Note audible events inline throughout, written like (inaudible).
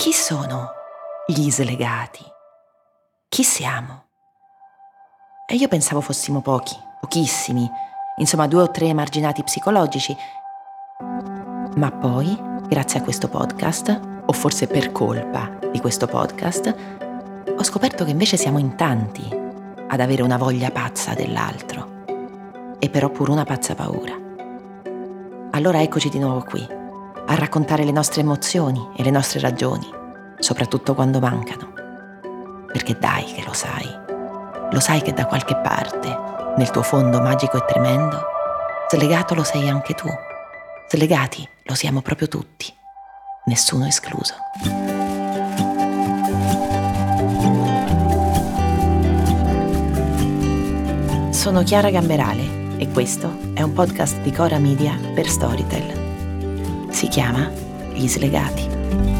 Chi sono gli slegati? Chi siamo? E io pensavo fossimo pochi, pochissimi, insomma due o tre emarginati psicologici. Ma poi, grazie a questo podcast, o forse per colpa di questo podcast, ho scoperto che invece siamo in tanti ad avere una voglia pazza dell'altro e però pure una pazza paura. Allora eccoci di nuovo qui, a raccontare le nostre emozioni e le nostre ragioni, soprattutto quando mancano. Perché dai che lo sai, lo sai che da qualche parte, nel tuo fondo magico e tremendo, slegato lo sei anche tu. Slegati lo siamo proprio tutti nessuno escluso. Sono Chiara Gamberale e questo è un podcast di Cora Media per Storytel. Si chiama Gli Slegati.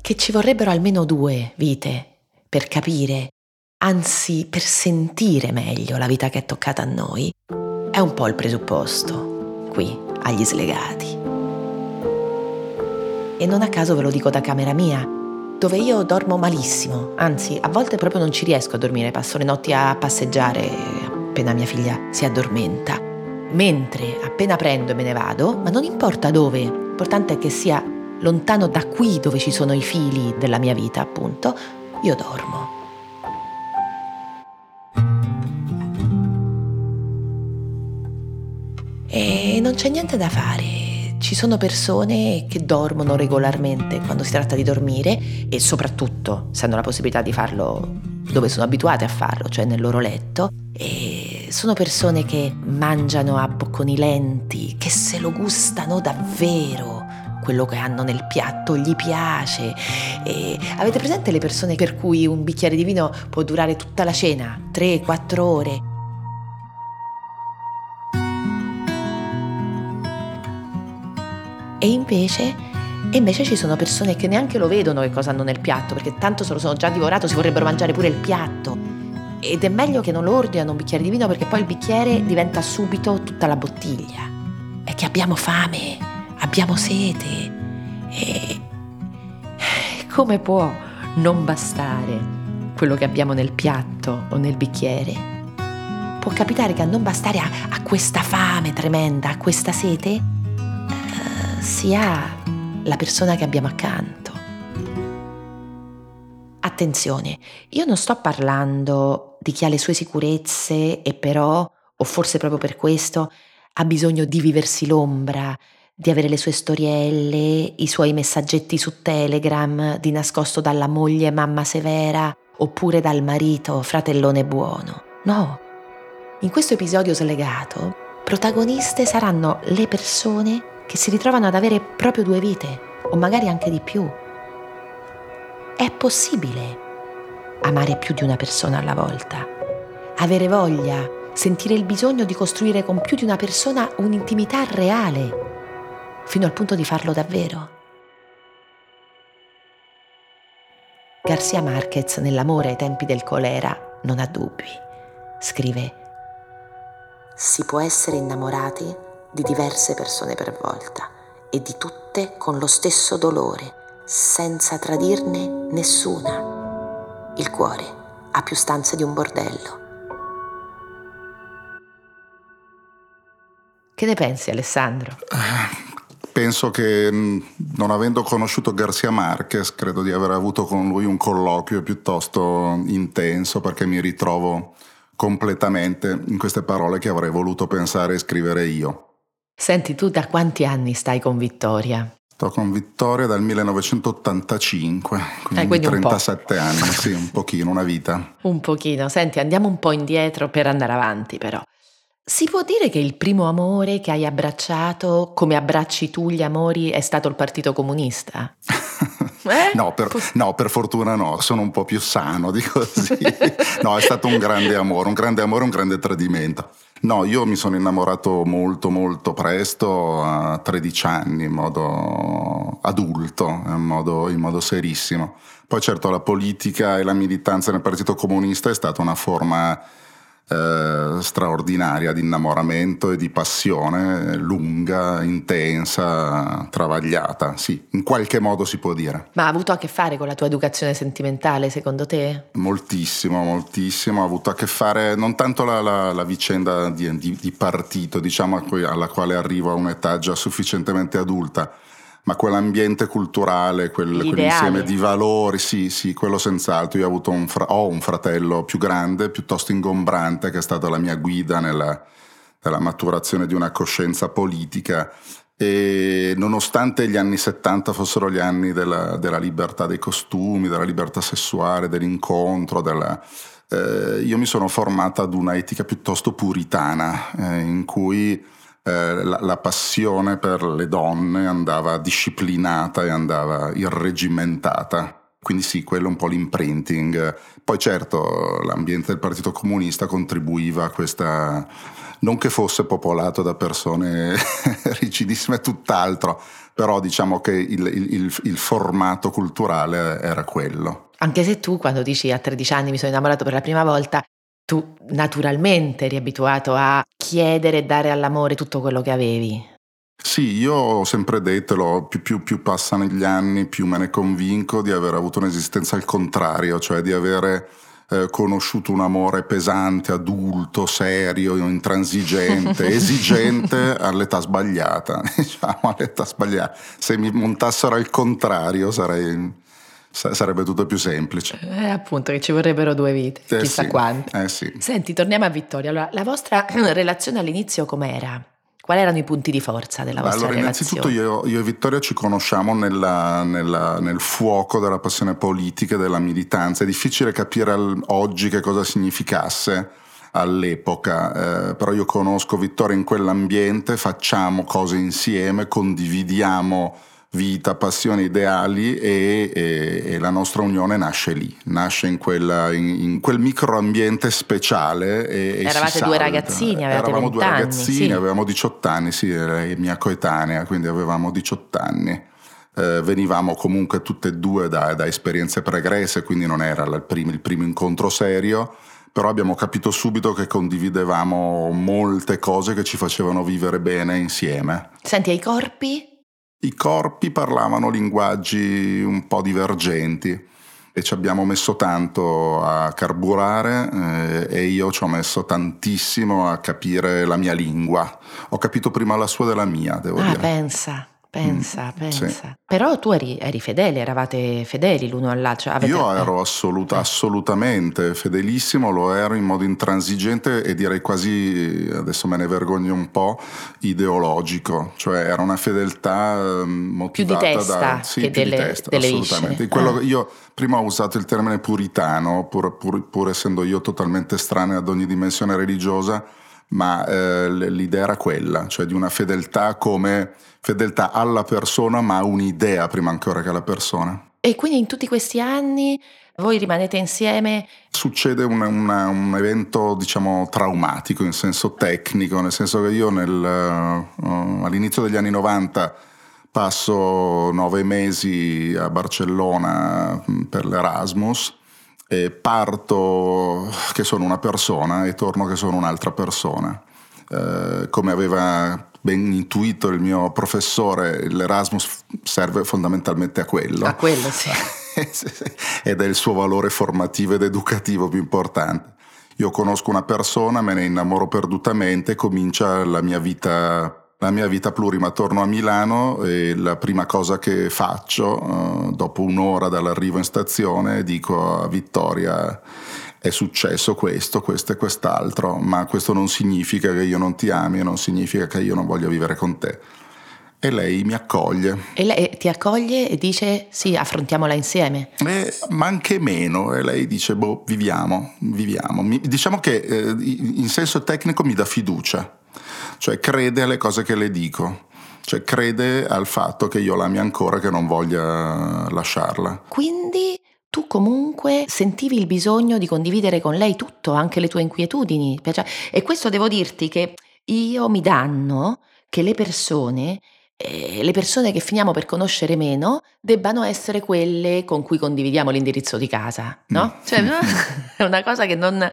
Che ci vorrebbero almeno due vite per capire, anzi per sentire meglio la vita che è toccata a noi, è un po' il presupposto qui agli slegati. E non a caso ve lo dico da camera mia, dove io dormo malissimo, anzi a volte proprio non ci riesco a dormire, passo le notti a passeggiare appena mia figlia si addormenta. Mentre appena prendo e me ne vado, ma non importa dove, l'importante è che sia lontano da qui dove ci sono i fili della mia vita, appunto, io dormo. E non c'è niente da fare. Ci sono persone che dormono regolarmente quando si tratta di dormire e soprattutto se hanno la possibilità di farlo dove sono abituate a farlo, cioè nel loro letto. E sono persone che mangiano a bocconi lenti, che se lo gustano davvero quello che hanno nel piatto gli piace. E avete presente le persone per cui un bicchiere di vino può durare tutta la cena, 3-4 ore? E invece, e invece ci sono persone che neanche lo vedono che cosa hanno nel piatto, perché tanto se lo sono già divorato si vorrebbero mangiare pure il piatto. Ed è meglio che non lo ordinano un bicchiere di vino perché poi il bicchiere diventa subito tutta la bottiglia. È che abbiamo fame, abbiamo sete. E come può non bastare quello che abbiamo nel piatto o nel bicchiere? Può capitare che a non bastare a, a questa fame tremenda, a questa sete, sia la persona che abbiamo accanto. Attenzione, io non sto parlando di chi ha le sue sicurezze e però, o forse proprio per questo, ha bisogno di viversi l'ombra, di avere le sue storielle, i suoi messaggetti su Telegram, di nascosto dalla moglie mamma severa oppure dal marito fratellone buono. No, in questo episodio slegato, protagoniste saranno le persone che si ritrovano ad avere proprio due vite, o magari anche di più. È possibile amare più di una persona alla volta, avere voglia, sentire il bisogno di costruire con più di una persona un'intimità reale, fino al punto di farlo davvero. Garcia Marquez nell'amore ai tempi del colera non ha dubbi. Scrive, si può essere innamorati di diverse persone per volta e di tutte con lo stesso dolore, senza tradirne nessuna. Il cuore ha più stanze di un bordello. Che ne pensi Alessandro? Penso che mm, non avendo conosciuto Garcia Marquez, credo di aver avuto con lui un colloquio piuttosto intenso perché mi ritrovo completamente in queste parole che avrei voluto pensare e scrivere io. Senti, tu da quanti anni stai con Vittoria? Sto con Vittoria dal 1985, quindi, eh, quindi 37 anni, sì, un pochino, una vita. un pochino. Senti, andiamo un po' indietro per andare avanti però. Si può dire che il primo amore che hai abbracciato, come abbracci tu gli amori, è stato il Partito Comunista? (laughs) Eh? No, per, no, per, fortuna no, sono un po' più sano di così. (laughs) no, è stato un grande amore, un grande amore, un grande tradimento. No, io mi sono innamorato molto molto presto, a 13 anni, in modo adulto, in modo, in modo serissimo. Poi certo la politica e la militanza nel Partito Comunista è stata una forma eh, straordinaria di innamoramento e di passione, lunga, intensa, travagliata, sì, in qualche modo si può dire. Ma ha avuto a che fare con la tua educazione sentimentale, secondo te? Moltissimo, moltissimo, ha avuto a che fare non tanto la, la, la vicenda di, di, di partito, diciamo, alla quale arrivo a un'età già sufficientemente adulta, ma quell'ambiente culturale, quel, quell'insieme di valori, sì, sì, quello senz'altro. Io ho, un, fra- ho un fratello più grande, piuttosto ingombrante, che è stata la mia guida nella, nella maturazione di una coscienza politica. E nonostante gli anni 70 fossero gli anni della, della libertà dei costumi, della libertà sessuale, dell'incontro, della, eh, io mi sono formata ad una etica piuttosto puritana, eh, in cui eh, la, la, passione per le donne andava disciplinata e andava irregimentata. Quindi sì, quello è un po' l'imprinting. Poi certo l'ambiente del Partito Comunista contribuiva a questa... non che fosse popolato da persone (laughs) rigidissime, tutt'altro, però diciamo che il, il, il formato culturale era quello. Anche se tu quando dici a 13 anni mi sono innamorato per la prima volta, tu naturalmente eri abituato a chiedere e dare all'amore tutto quello che avevi. Sì, io ho sempre detto, più, più, più, passano gli anni, più me ne convinco di aver avuto un'esistenza al contrario, cioè di avere eh, conosciuto un amore pesante, adulto, serio, intransigente, (laughs) esigente all'età sbagliata, (laughs) diciamo all'età sbagliata. Se mi montassero al contrario sarei sarebbe tutto più semplice. Eh, appunto, che ci vorrebbero due vite, eh chissà sì, quante. Eh sì. Senti, torniamo a Vittoria. Allora, la vostra (clears throat) relazione all'inizio com'era? Quali erano i punti di forza della vostra allora, relazione? Innanzitutto io, io, e Vittoria ci conosciamo nella, nella, nel fuoco della passione politica e della militanza. È difficile capire al, oggi che cosa significasse all'epoca, eh, però io conosco Vittoria in quell'ambiente, facciamo cose insieme, condividiamo vita, passioni, ideali e, e, e, la nostra unione nasce lì, nasce in, quella, in, in quel microambiente speciale. E, Eravate due ragazzini, avevate Eravamo due anni, ragazzini, sì. avevamo 18 anni, sì, era mia coetanea, quindi avevamo 18 anni. Eh, venivamo comunque tutte e due da, da esperienze pregresse, quindi non era il primo, il primo incontro serio però abbiamo capito subito che condividevamo molte cose che ci facevano vivere bene insieme. Senti, ai corpi? I corpi parlavano linguaggi un po' divergenti e ci abbiamo messo tanto a carburare eh, e io ci ho messo tantissimo a capire la mia lingua. Ho capito prima la sua della mia, devo ah, dire. Pensa. Pensa, mm, pensa. Sì. Però tu eri, eri, fedele, eravate fedeli l'uno all'altro. Avete... Io ero assoluta, eh. assolutamente fedelissimo, lo ero in modo intransigente e direi quasi, adesso me ne vergogno un po', ideologico. Cioè era una fedeltà motivata più di testa da... Sì, che delle, di testa, delle assolutamente. Ah. Io prima ho usato il termine puritano, pur, pur, pur essendo io totalmente estraneo ad ogni dimensione religiosa, ma eh, l'idea era quella, cioè di una fedeltà come fedeltà alla persona, ma un'idea prima ancora che alla persona. E quindi in tutti questi anni voi rimanete insieme? Succede una, una, un evento, diciamo, traumatico in senso tecnico, nel senso che io nel, uh, all'inizio degli anni 90 passo nove mesi a Barcellona mm, per l'Erasmus e parto che sono una persona e torno che sono un'altra persona. Eh, come aveva ben intuito il mio professore, l'Erasmus serve fondamentalmente a quello. A quello, sì. (laughs) ed è il suo valore formativo ed educativo più importante. Io conosco una persona, me ne innamoro perdutamente, comincia la mia vita la mia vita plurima. Torno a Milano e la prima cosa che faccio, uh, dopo un'ora dall'arrivo in stazione, dico a Vittoria è successo questo, questo e quest'altro, ma questo non significa che io non ti ami, non significa che io non voglio vivere con te. e lei mi accoglie. E lei ti accoglie e dice sì, affrontiamola insieme. Eh, ma anche meno, e lei dice boh, viviamo, viviamo. Mi, diciamo che eh, in senso tecnico mi dà fiducia, cioè crede alle cose che le dico. Cioè crede al fatto che io l'ami ancora, che non voglia lasciarla. Quindi tu comunque sentivi il bisogno di condividere con lei tutto, anche le tue inquietudini. E questo devo dirti che io mi danno che le persone eh, le persone che finiamo per conoscere meno debbano essere quelle con cui condividiamo l'indirizzo di casa, no? Mm. Cioè, (laughs) è una cosa che non,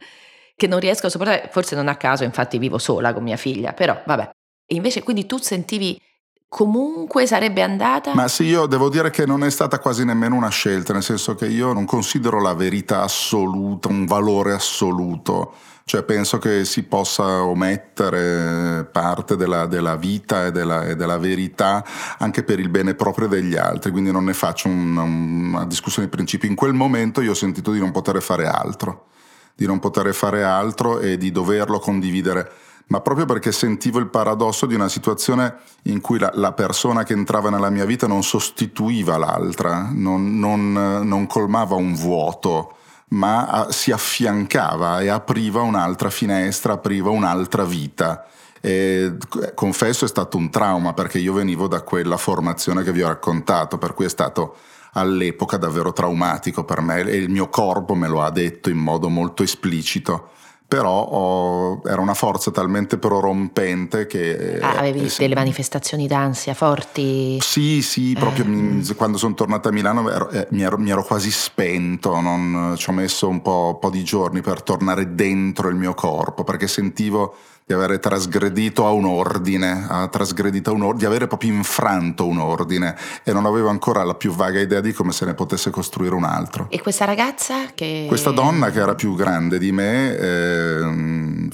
che non riesco a sopportare, forse non a caso, infatti vivo sola con mia figlia, però vabbè. E invece quindi tu sentivi comunque sarebbe andata? Ma sì, io devo dire che non è stata quasi nemmeno una scelta, nel senso che io non considero la verità assoluta, un valore assoluto cioè penso che si possa omettere parte della, della vita e della, e della, verità anche per il bene proprio degli altri, quindi non ne faccio una, una discussione di principio. In quel momento io ho sentito di non poter fare altro, di non poter fare altro e di doverlo condividere ma proprio perché sentivo il paradosso di una situazione in cui la, la persona che entrava nella mia vita non sostituiva l'altra, non, non, non colmava un vuoto, ma ah, si affiancava e apriva un'altra finestra, apriva un'altra vita. E confesso è stato un trauma perché io venivo da quella formazione che vi ho raccontato, per cui è stato all'epoca davvero traumatico per me e il mio corpo me lo ha detto in modo molto esplicito però ho, era una forza talmente prorompente che... Ah, avevi eh, delle manifestazioni d'ansia forti? Sì, sì, proprio eh. mi, quando sono tornata a Milano ero, eh, mi, ero, mi, ero, quasi spento, non, ci ho messo un po', un po' di giorni per tornare dentro il mio corpo, perché sentivo di avere trasgredito a un ordine, a trasgredito a un ordine, di avere proprio infranto un ordine e non avevo ancora la più vaga idea di come se ne potesse costruire un altro. E questa ragazza che... Questa donna che era più grande di me, eh,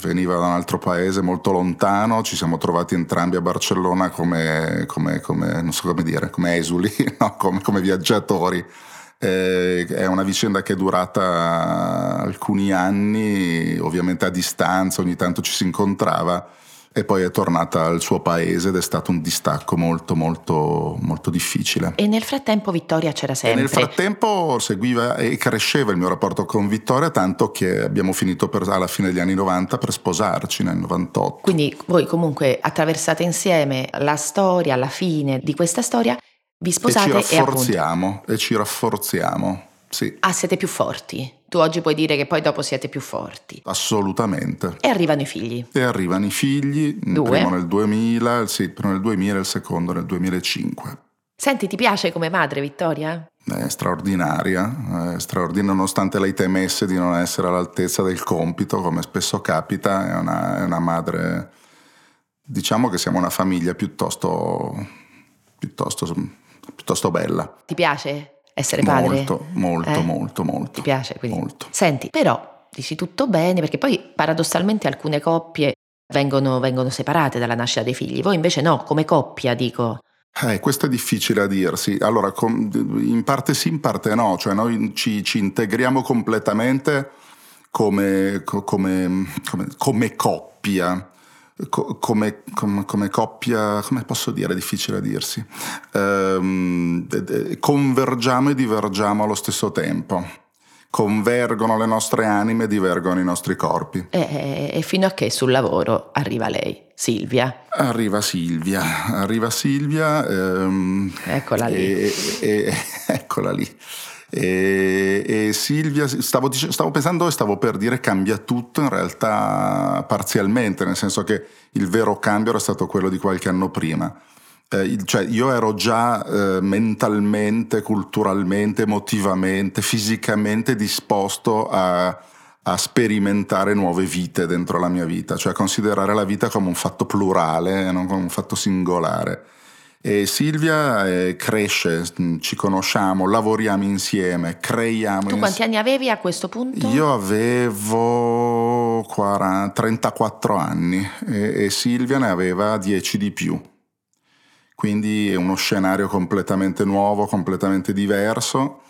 veniva da un altro paese molto lontano, ci siamo trovati entrambi a Barcellona come, come, come non so come dire, come esuli, (laughs) no? come, come viaggiatori è una vicenda che è durata alcuni anni, ovviamente a distanza, ogni tanto ci si incontrava e poi è tornata al suo paese ed è stato un distacco molto molto molto difficile. E nel frattempo Vittoria c'era sempre? E nel frattempo seguiva e cresceva il mio rapporto con Vittoria tanto che abbiamo finito per, alla fine degli anni 90 per sposarci nel 98. Quindi voi comunque attraversate insieme la storia, la fine di questa storia vi sposate e ci rafforziamo e, e ci rafforziamo. Sì. Ah, siete più forti. Tu oggi puoi dire che poi dopo siete più forti. Assolutamente. E arrivano i figli. E arrivano i figli, il primo nel 2000, sì, il primo nel 2000 e il secondo nel 2005. Senti, ti piace come madre, Vittoria? È straordinaria, è straordinaria, nonostante lei temesse di non essere all'altezza del compito, come spesso capita, è una, è una madre, diciamo che siamo una famiglia piuttosto, piuttosto piuttosto bella. Ti piace essere padre? Molto, molto, eh? molto, molto. Ti piace quindi? Molto. Senti, però dici tutto bene perché poi paradossalmente alcune coppie vengono, vengono separate dalla nascita dei figli, voi invece no, come coppia dico. Eh, questo è difficile a dirsi. Allora, in parte sì, in parte no, cioè noi ci, ci integriamo completamente come, come, come, come coppia come, come, come, coppia, come posso dire, è difficile a dirsi, ehm, convergiamo e divergiamo allo stesso tempo. Convergono le nostre anime divergono i nostri corpi. E, e fino a che sul lavoro arriva lei, Silvia? Arriva Silvia, arriva Silvia. Ehm, eccola lì. E, e, (laughs) eccola lì. E, e Silvia, stavo, stavo, pensando e stavo per dire cambia tutto, in realtà parzialmente, nel senso che il vero cambio era stato quello di qualche anno prima. Eh, cioè io ero già eh, mentalmente, culturalmente, emotivamente, fisicamente disposto a, a sperimentare nuove vite dentro la mia vita, cioè a considerare la vita come un fatto plurale e non come un fatto singolare. E Silvia eh, cresce, mm, ci conosciamo, lavoriamo insieme, creiamo. Tu quanti anni avevi a questo punto? Io avevo 40, 34 anni e, e Silvia ne aveva 10 di più. Quindi è uno scenario completamente nuovo, completamente diverso.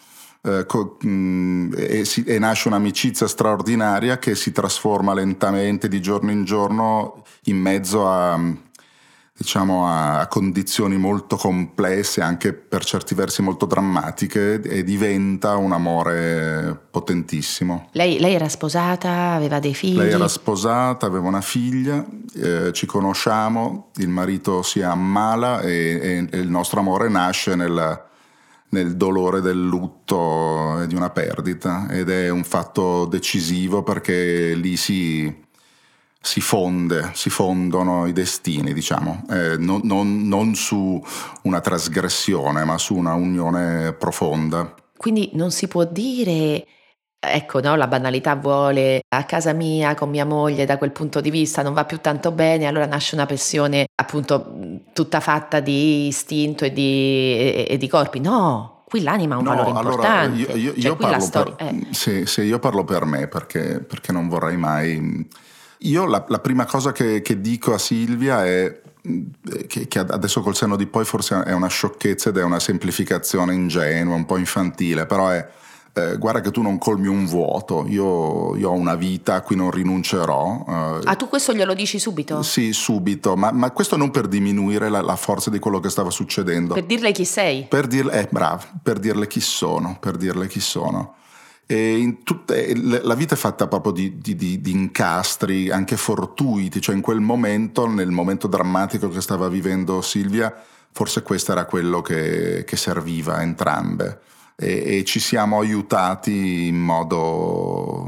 Eh, co- mh, mm, e, si, e, nasce un'amicizia straordinaria che si trasforma lentamente di giorno in giorno in mezzo a diciamo, a condizioni molto complesse, anche per certi versi molto drammatiche, e diventa un amore potentissimo. Lei, lei era sposata, aveva dei figli? Lei era sposata, aveva una figlia, eh, ci conosciamo, il marito si ammala e, e il nostro amore nasce nel, nel dolore del lutto e di una perdita ed è un fatto decisivo perché lì si si fonde, si fondono i destini, diciamo, eh, non, non, non su una trasgressione, ma su una unione profonda. Quindi non si può dire Ecco, no, la banalità vuole a casa mia con mia moglie da quel punto di vista non va più tanto bene, allora nasce una passione appunto tutta fatta di istinto e di, e, e di corpi. No, qui l'anima ha un no, valore importante. Allora, io, io, cioè, io parlo storia, per, eh. sì, sì, io parlo per me perché, perché non vorrei mai io la, la prima cosa che, che, dico a Silvia è che, che, adesso col senno di poi forse è una sciocchezza ed è una semplificazione ingenua, un po' infantile, però è eh, guarda che tu non colmi un vuoto, io, io, ho una vita a cui non rinuncerò. Eh. Ah, tu questo glielo dici subito? Sì, subito, ma, ma questo non per diminuire la, la, forza di quello che stava succedendo. Per dirle chi sei? Per dirle, eh, bravo, per dirle chi sono, per dirle chi sono. Tutte, la vita è fatta proprio di, di, di, di, incastri, anche fortuiti, cioè in quel momento, nel momento drammatico che stava vivendo Silvia, forse questo era quello che, che serviva a entrambe e, e, ci siamo aiutati in modo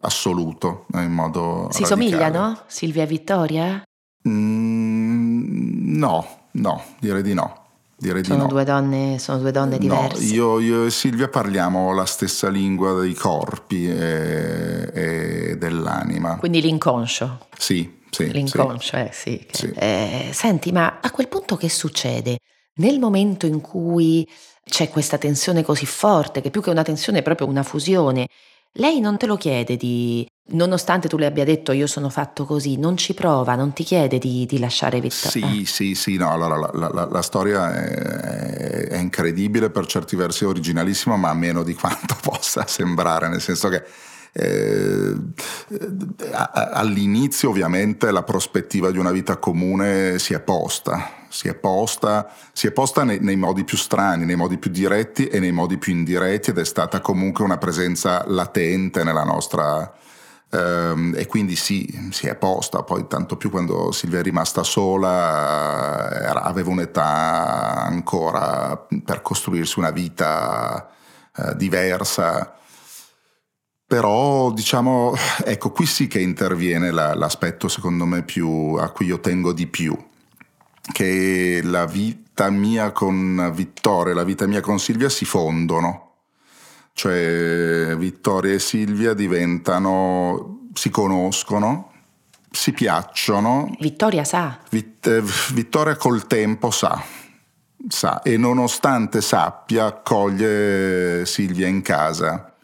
assoluto, in modo... Si radicale. somigliano Silvia e Vittoria? Mm, no, no, direi di no. Direi sono, di no. due donne, sono due donne diverse. No, io, io, e Silvia parliamo la stessa lingua dei corpi e, e dell'anima. Quindi l'inconscio. Sì, sì. L'inconscio, sì. eh sì. sì. Eh, senti, ma a quel punto che succede? Nel momento in cui c'è questa tensione così forte, che più che una tensione è proprio una fusione, lei non te lo chiede di, nonostante tu le abbia detto io sono fatto così, non ci prova, non ti chiede di, di lasciare Vittoria? Sì, sì, sì, no, allora la, la, la, la storia è, è, incredibile, per certi versi originalissima, ma meno di quanto (laughs) possa sembrare, nel senso che eh, all'inizio ovviamente la prospettiva di una vita comune si è posta, si è posta, si è posta nei, nei, modi più strani, nei modi più diretti e nei modi più indiretti ed è stata comunque una presenza latente nella nostra... Ehm, e quindi sì, si è posta, poi tanto più quando Silvia è rimasta sola, era, aveva un'età ancora per costruirsi una vita eh, diversa. Però diciamo, ecco, qui sì che interviene la, l'aspetto secondo me più a cui io tengo di più, che la vita mia con Vittoria e la vita mia con Silvia si fondono. Cioè Vittoria e Silvia diventano, si conoscono, si piacciono. Vittoria sa. Vit, eh, Vittoria col tempo sa, sa e nonostante sappia accoglie Silvia in casa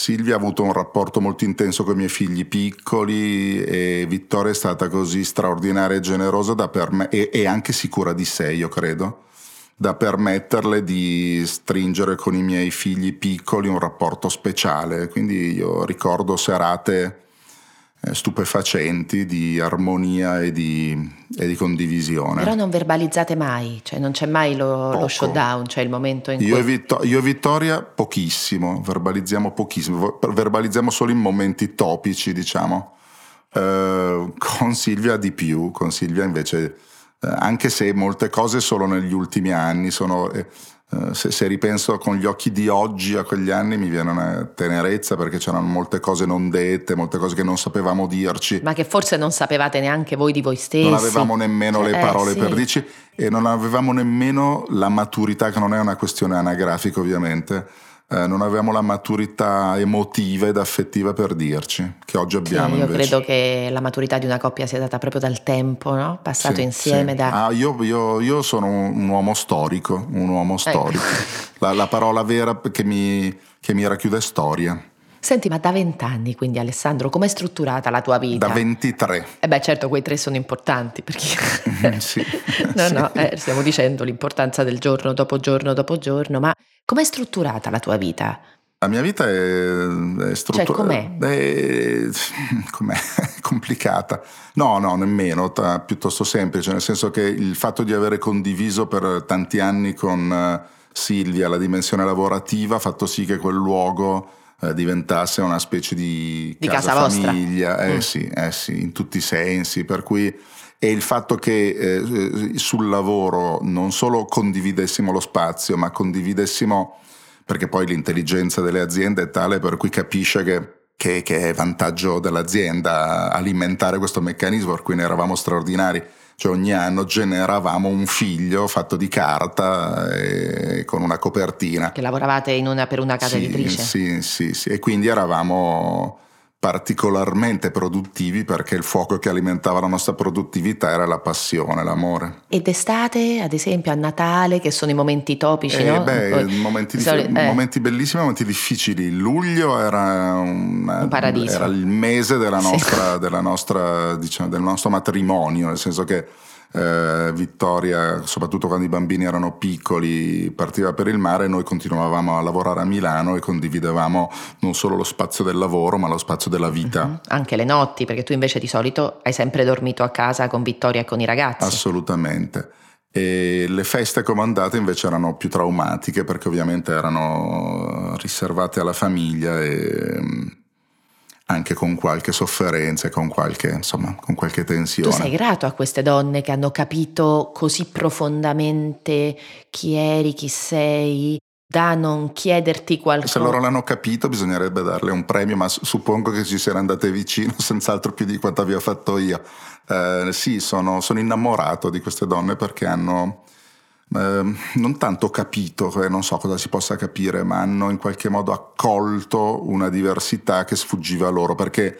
Silvia ha avuto un rapporto molto intenso con i miei figli piccoli e Vittoria è stata così straordinaria e generosa da perme- e, e anche sicura di sé, io credo, da permetterle di stringere con i miei figli piccoli un rapporto speciale. Quindi io ricordo serate stupefacenti di armonia e di, e di, condivisione. Però non verbalizzate mai, cioè non c'è mai lo, lo showdown, cioè il momento in io cui... E Vittor- io e Vittoria pochissimo, verbalizziamo pochissimo, verbalizziamo solo in momenti topici, diciamo. Eh, con Silvia di più, con Silvia invece, eh, anche se molte cose solo negli ultimi anni sono... Eh, eh, se, se, ripenso con gli occhi di oggi a quegli anni mi viene una tenerezza perché c'erano molte cose non dette, molte cose che non sapevamo dirci. Ma che forse non sapevate neanche voi di voi stessi. Non avevamo nemmeno cioè, le eh, parole eh, sì. per dirci e non avevamo nemmeno la maturità, che non è una questione anagrafica ovviamente eh, non avevamo la maturità emotiva ed affettiva per dirci, che oggi abbiamo. Sì, io invece. credo che la maturità di una coppia sia data proprio dal tempo, no? passato sì, insieme. Sì. Da... Ah, io, io, io, sono un uomo storico, un uomo ecco. storico. La, la, parola vera che mi, che mi racchiude è storia. Senti, ma da vent'anni quindi Alessandro, com'è strutturata la tua vita? Da 23. Eh beh certo, quei tre sono importanti perché... sì. (laughs) no, sì. no, eh, stiamo dicendo l'importanza del giorno dopo giorno dopo giorno, ma com'è strutturata la tua vita? La mia vita è, è strutturata. Cioè, com'è? È, (laughs) com'è? (laughs) complicata. No, no, nemmeno, t- piuttosto semplice, nel senso che il fatto di avere condiviso per tanti anni con uh, Silvia la dimensione lavorativa ha fatto sì che quel luogo uh, diventasse una specie di, di casa, casa famiglia. Eh, Mm. sì, eh sì, in tutti i sensi, per cui e il fatto che eh, sul lavoro non solo condividessimo lo spazio, ma condividessimo, perché poi l'intelligenza delle aziende è tale per cui capisce che, che, che è vantaggio dell'azienda alimentare questo meccanismo, per cui ne eravamo straordinari. Cioè ogni anno generavamo un figlio fatto di carta e con una copertina. Che lavoravate in una- per una casa Sì, editrice. Sì, sì, sì. E quindi eravamo particolarmente produttivi perché il fuoco che alimentava la nostra produttività era la passione, l'amore. Ed estate, ad esempio, a Natale, che sono i momenti topici, Eh, no? beh, momenti, di solito- eh, momenti bellissimi, momenti difficili. Luglio era, una- Un paradiso. era il mese della Sì. nostra, della nostra, diciamo, del nostro matrimonio, nel senso che eh, Vittoria, soprattutto quando i bambini erano piccoli, partiva per il mare e noi continuavamo a lavorare a Milano e condividevamo non solo lo spazio del lavoro, ma lo spazio della vita. Mhm. Anche le notti, perché tu invece di solito hai sempre dormito a casa con Vittoria e con i ragazzi. Assolutamente. E le feste comandate invece erano più traumatiche perché ovviamente erano riservate alla famiglia e mm, anche con qualche sofferenza e con qualche, insomma, con qualche tu tensione. sei grato a queste donne che hanno capito così profondamente chi eri, chi sei, da non chiederti qualcosa. Se loro l'hanno capito bisognerebbe darle un premio, ma suppongo che ci siano andate vicino, (laughs) senz'altro più di quanto abbia fatto io. Eh, sì, sono, sono innamorato di queste donne perché hanno ehm, non tanto capito, eh, non so cosa si possa capire, ma hanno in qualche modo accolto una diversità che sfuggiva loro, perché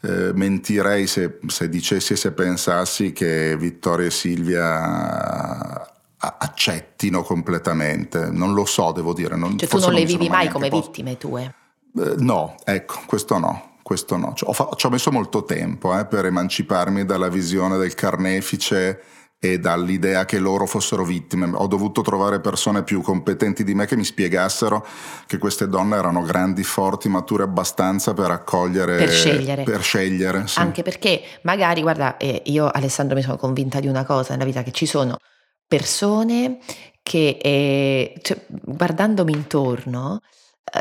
eh, mentirei se, se dicessi e se pensassi che Vittoria e Silvia accettino completamente. Non lo so, devo dire. Non, Cioè tu non le vivi mai come posto. vittime tue. Eh, no, ecco, questo no, questo no. Ci ho, fa- ci ho messo molto tempo eh, per emanciparmi dalla visione del carnefice e dall'idea che loro fossero vittime. Ho dovuto trovare persone più competenti di me che mi spiegassero che queste donne erano grandi, forti, mature abbastanza per accogliere... Per scegliere. Per scegliere, sì. Anche perché magari, guarda, eh, io Alessandro mi sono convinta di una cosa nella vita, che ci sono persone che, eh, cioè, guardandomi intorno,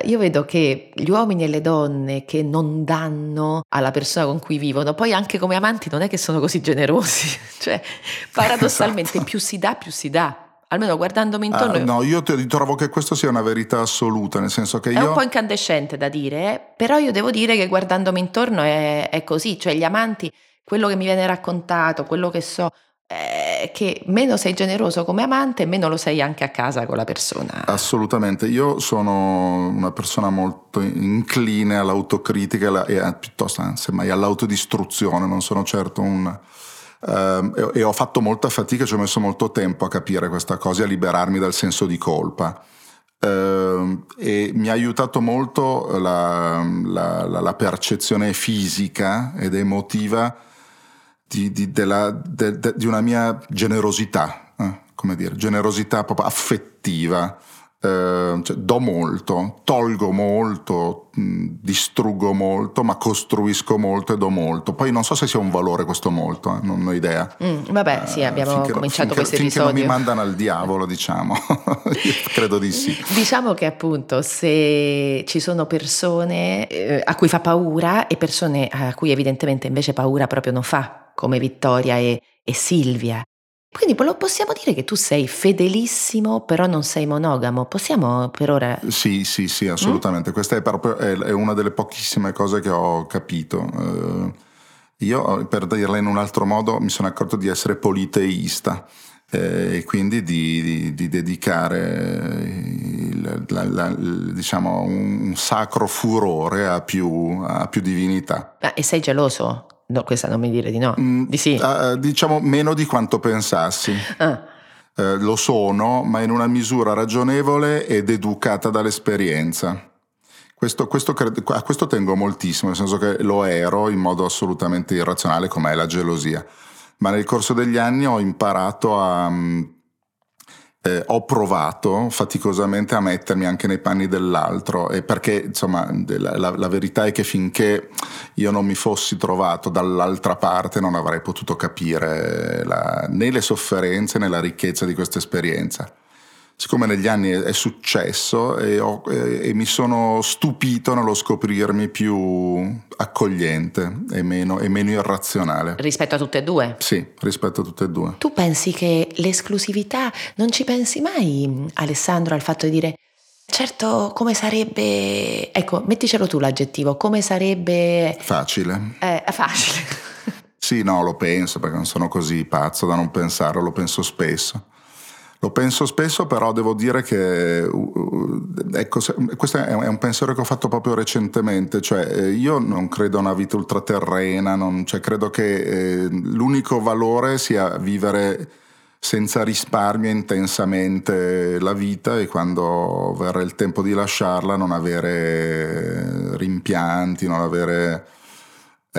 io vedo che gli uomini e le donne che non danno alla persona con cui vivono, poi anche come amanti non è che sono così generosi, (laughs) cioè paradossalmente Esatto. più si dà, più si dà. Almeno guardandomi intorno Ah, no, io trovo che questo sia una verità assoluta, nel senso che È io... un po' incandescente da dire, eh, però io devo dire che guardandomi intorno è, è così, cioè gli amanti, quello che mi viene raccontato, quello che so, è che meno sei generoso come amante, meno lo sei anche a casa con la persona. Assolutamente, io sono una persona molto incline all'autocritica e a- piuttosto eh, semmai all'autodistruzione, non sono certo un... ehm, e, e ho fatto molta fatica, ci ho messo molto tempo a capire questa cosa e a liberarmi dal senso di colpa. Ehm, e mi ha aiutato molto la, la- la- la percezione fisica ed emotiva di, di- della- de- de- di una mia generosità, eh, come dire, generosità proprio affettiva. Eh, cioè, do molto, tolgo molto, mh, distruggo molto, ma costruisco molto e do molto. Poi non so se sia un valore questo molto, eh, non ho idea. Mm, vabbè, sì, Eh, abbiamo finché- cominciato finché- questo finché non mi episodio. mandano al diavolo, diciamo. (laughs) Credo di sì. Diciamo che appunto se ci sono persone eh, a cui fa paura e persone a cui evidentemente invece paura proprio non fa, come Vittoria e, e Silvia. Quindi possiamo dire che tu sei fedelissimo, però non sei monogamo. Possiamo per ora... Sì, sì, Mm? sì, assolutamente. Questa è proprio è, è una delle pochissime cose che ho capito. Eh, io, per dirla in un altro modo, mi sono accorto di essere politeista eh, e quindi di, di- di dedicare il- la- la- il- diciamo, un, un sacro furore a più, a più divinità. Ah, e sei geloso? No, questa non mi dire di no. Mm, Di sì. eh, diciamo meno di quanto pensassi. Ah, Eh, lo sono, ma in una misura ragionevole ed educata dall'esperienza. Questo, questo a questo tengo moltissimo, nel senso che lo ero in modo assolutamente irrazionale, come è la gelosia. Ma nel corso degli anni ho imparato a, mm, eh, ho provato faticosamente a mettermi anche nei panni dell'altro e perché insomma la, la, verità è che finché io non mi fossi trovato dall'altra parte non avrei potuto capire la, né le sofferenze né la ricchezza di questa esperienza siccome negli anni è, successo e, ho, e, e, mi sono stupito nello scoprirmi più accogliente e meno, e meno, irrazionale. Rispetto a tutte e due? Sì, rispetto a tutte e due. Tu pensi che l'esclusività, non ci pensi mai, Alessandro, al fatto di dire Certo, come sarebbe... Ecco, metticelo tu l'aggettivo, come sarebbe... Facile. Eh, facile. sì, no, lo penso perché non sono così pazzo da non pensarlo, lo penso spesso. Lo penso spesso, però devo dire che ecco, questo è un pensiero che ho fatto proprio recentemente, cioè eh, io non credo a una vita ultraterrena, non, cioè, credo che eh, l'unico valore sia vivere senza risparmio intensamente la vita e quando verrà il tempo di lasciarla non avere rimpianti, non avere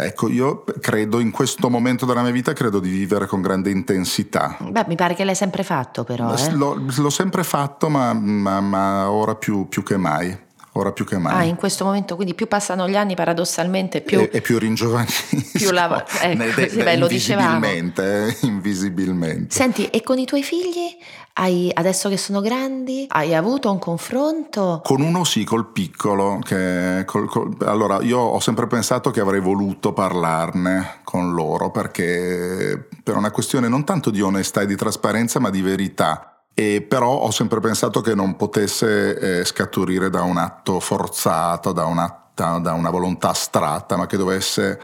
Ecco, io credo in questo momento della mia vita, credo di vivere con grande intensità. Beh, mi pare che l'hai sempre fatto però. Eh? L'ho, l'ho, sempre fatto, ma, ma, ma ora più, più, che mai. Ora più che mai. Ah, in questo momento, quindi più passano gli anni, paradossalmente, più... E, e più ringiovanisco. Più la... (laughs) Ecco, de, de, beh, lo dicevamo. Invisibilmente, eh, invisibilmente. Senti, e con i tuoi figli? Hai, adesso che sono grandi, hai avuto un confronto? Con uno sì, col piccolo. Che, col, col, allora, io ho sempre pensato che avrei voluto parlarne con loro perché per una questione non tanto di onestà e di trasparenza, ma di verità. E però ho sempre pensato che non potesse eh, scaturire da un atto forzato, da, un atto, da una volontà astratta, ma che dovesse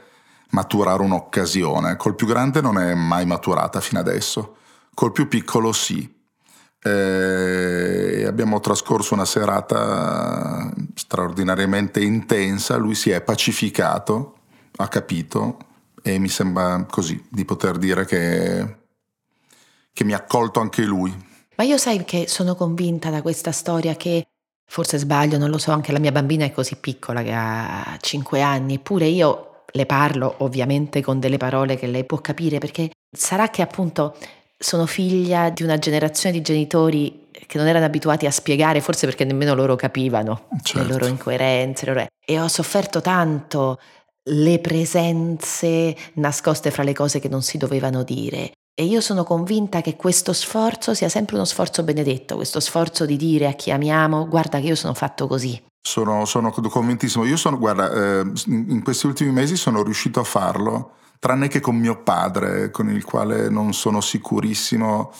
maturare un'occasione. Col più grande non è mai maturata fino adesso, col più piccolo sì eh, abbiamo trascorso una serata straordinariamente intensa, lui si è pacificato, ha capito e mi sembra così di poter dire che, che mi ha accolto anche lui. Ma io sai che sono convinta da questa storia che forse sbaglio, non lo so, anche la mia bambina è così piccola che ha 5 anni, eppure io le parlo ovviamente con delle parole che lei può capire perché sarà che appunto sono figlia di una generazione di genitori che non erano abituati a spiegare, forse perché nemmeno loro capivano certo. le loro incoerenze. Le loro... E ho sofferto tanto le presenze nascoste fra le cose che non si dovevano dire. E io sono convinta che questo sforzo sia sempre uno sforzo benedetto, questo sforzo di dire a chi amiamo, guarda che io sono fatto così. Sono, sono convintissimo. Io sono, guarda, eh, in questi ultimi mesi sono riuscito a farlo tranne che con mio padre, con il quale non sono sicurissimo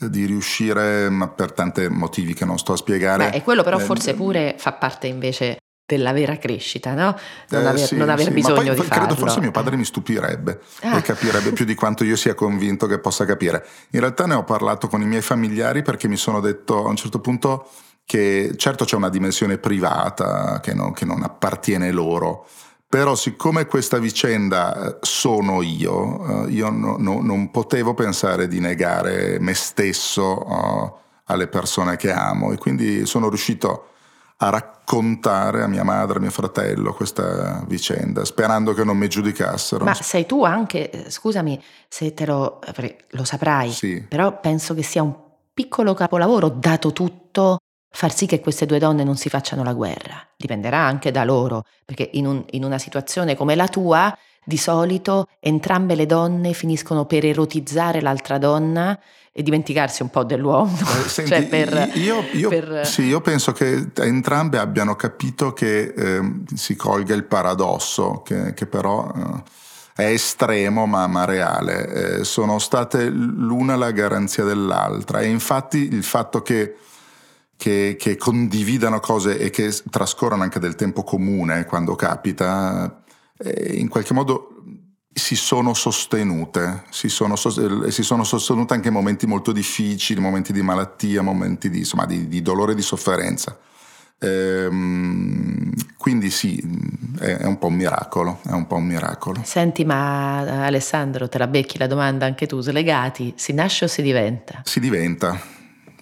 eh, di riuscire, ma per tanti motivi che non sto a spiegare. Beh, e quello però eh, forse pure fa parte invece della vera crescita, no? Non, eh, aver, sì, non aver sì. bisogno poi, di farlo. Credo forse mio padre mi stupirebbe ah. e capirebbe più di quanto io sia convinto che possa capire. In realtà ne ho parlato con i miei familiari perché mi sono detto a un certo punto che certo c'è una dimensione privata che, no, che non appartiene loro, però siccome questa vicenda eh, sono io, eh, io no, no, non potevo pensare di negare me stesso uh, alle persone che amo e quindi sono riuscito a raccontare a mia madre, a mio fratello questa vicenda, sperando che non mi giudicassero. Ma sei tu anche, scusami se te lo, lo saprai, sì. però penso che sia un piccolo capolavoro, dato tutto, far sì che queste due donne non si facciano la guerra. Dipenderà anche da loro, perché in, un, in una situazione come la tua, di solito entrambe le donne finiscono per erotizzare l'altra donna e dimenticarsi un po' dell'uomo. Eh, (laughs) senti, cioè per, io, io, per... Sì, io, penso che entrambe abbiano capito che eh, si colga il paradosso, che, che però eh, è estremo ma, ma reale. Eh, sono state l'una la garanzia dell'altra e infatti il fatto che che, che, condividano cose e che trascorrono anche del tempo comune quando capita, eh, in qualche modo si sono sostenute, si sono, eh, si sono, sostenute anche in momenti molto difficili, momenti di malattia, momenti di, insomma, di, di dolore e di sofferenza. Ehm, quindi sì, è, è, un po' un miracolo, è un po' un miracolo. Senti, ma Alessandro, te la becchi la domanda anche tu, slegati, si nasce o si diventa? Si diventa,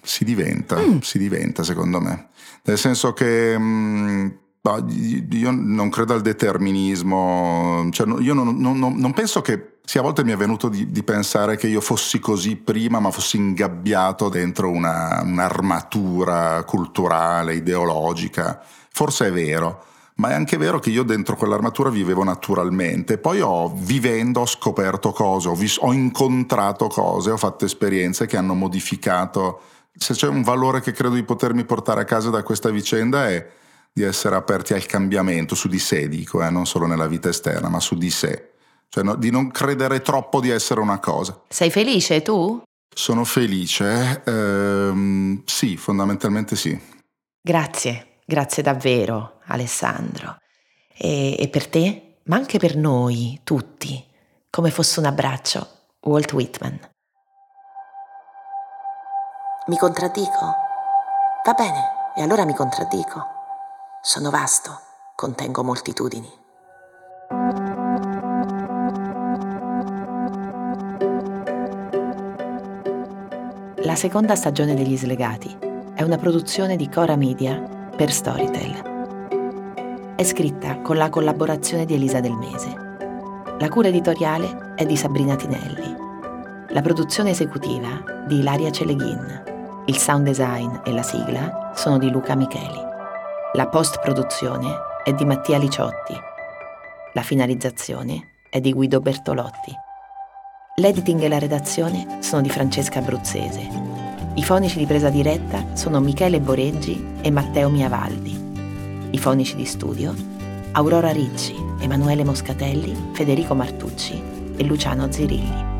si diventa, mm. si diventa secondo me. Nel senso che mh, mm, io non credo al determinismo, cioè io non, non, non, penso che sì, a volte mi è venuto di, di, pensare che io fossi così prima, ma fossi ingabbiato dentro una, un'armatura culturale, ideologica. Forse è vero, ma è anche vero che io dentro quell'armatura vivevo naturalmente. Poi ho, vivendo, ho scoperto cose, ho, vis- ho incontrato cose, ho fatto esperienze che hanno modificato. Se c'è un valore che credo di potermi portare a casa da questa vicenda è di essere aperti al cambiamento su di sé, dico, eh, non solo nella vita esterna, ma su di sé cioè no, di non credere troppo di essere una cosa. Sei felice tu? Sono felice, ehm, sì, fondamentalmente sì. Grazie, grazie davvero Alessandro. E, e per te, ma anche per noi tutti, come fosse un abbraccio, Walt Whitman. Mi contraddico? Va bene, e allora mi contraddico. Sono vasto, contengo moltitudini. La seconda stagione degli Slegati è una produzione di Cora Media per Storytel. È scritta con la collaborazione di Elisa Del Mese. La cura editoriale è di Sabrina Tinelli. La produzione esecutiva di Ilaria Celeghin. Il sound design e la sigla sono di Luca Micheli. La post-produzione è di Mattia Liciotti. La finalizzazione è di Guido Bertolotti. L'editing e la redazione sono di Francesca Abruzzese. I fonici di presa diretta sono Michele Boreggi e Matteo Miavaldi. I fonici di studio Aurora Ricci, Emanuele Moscatelli, Federico Martucci e Luciano Zirilli.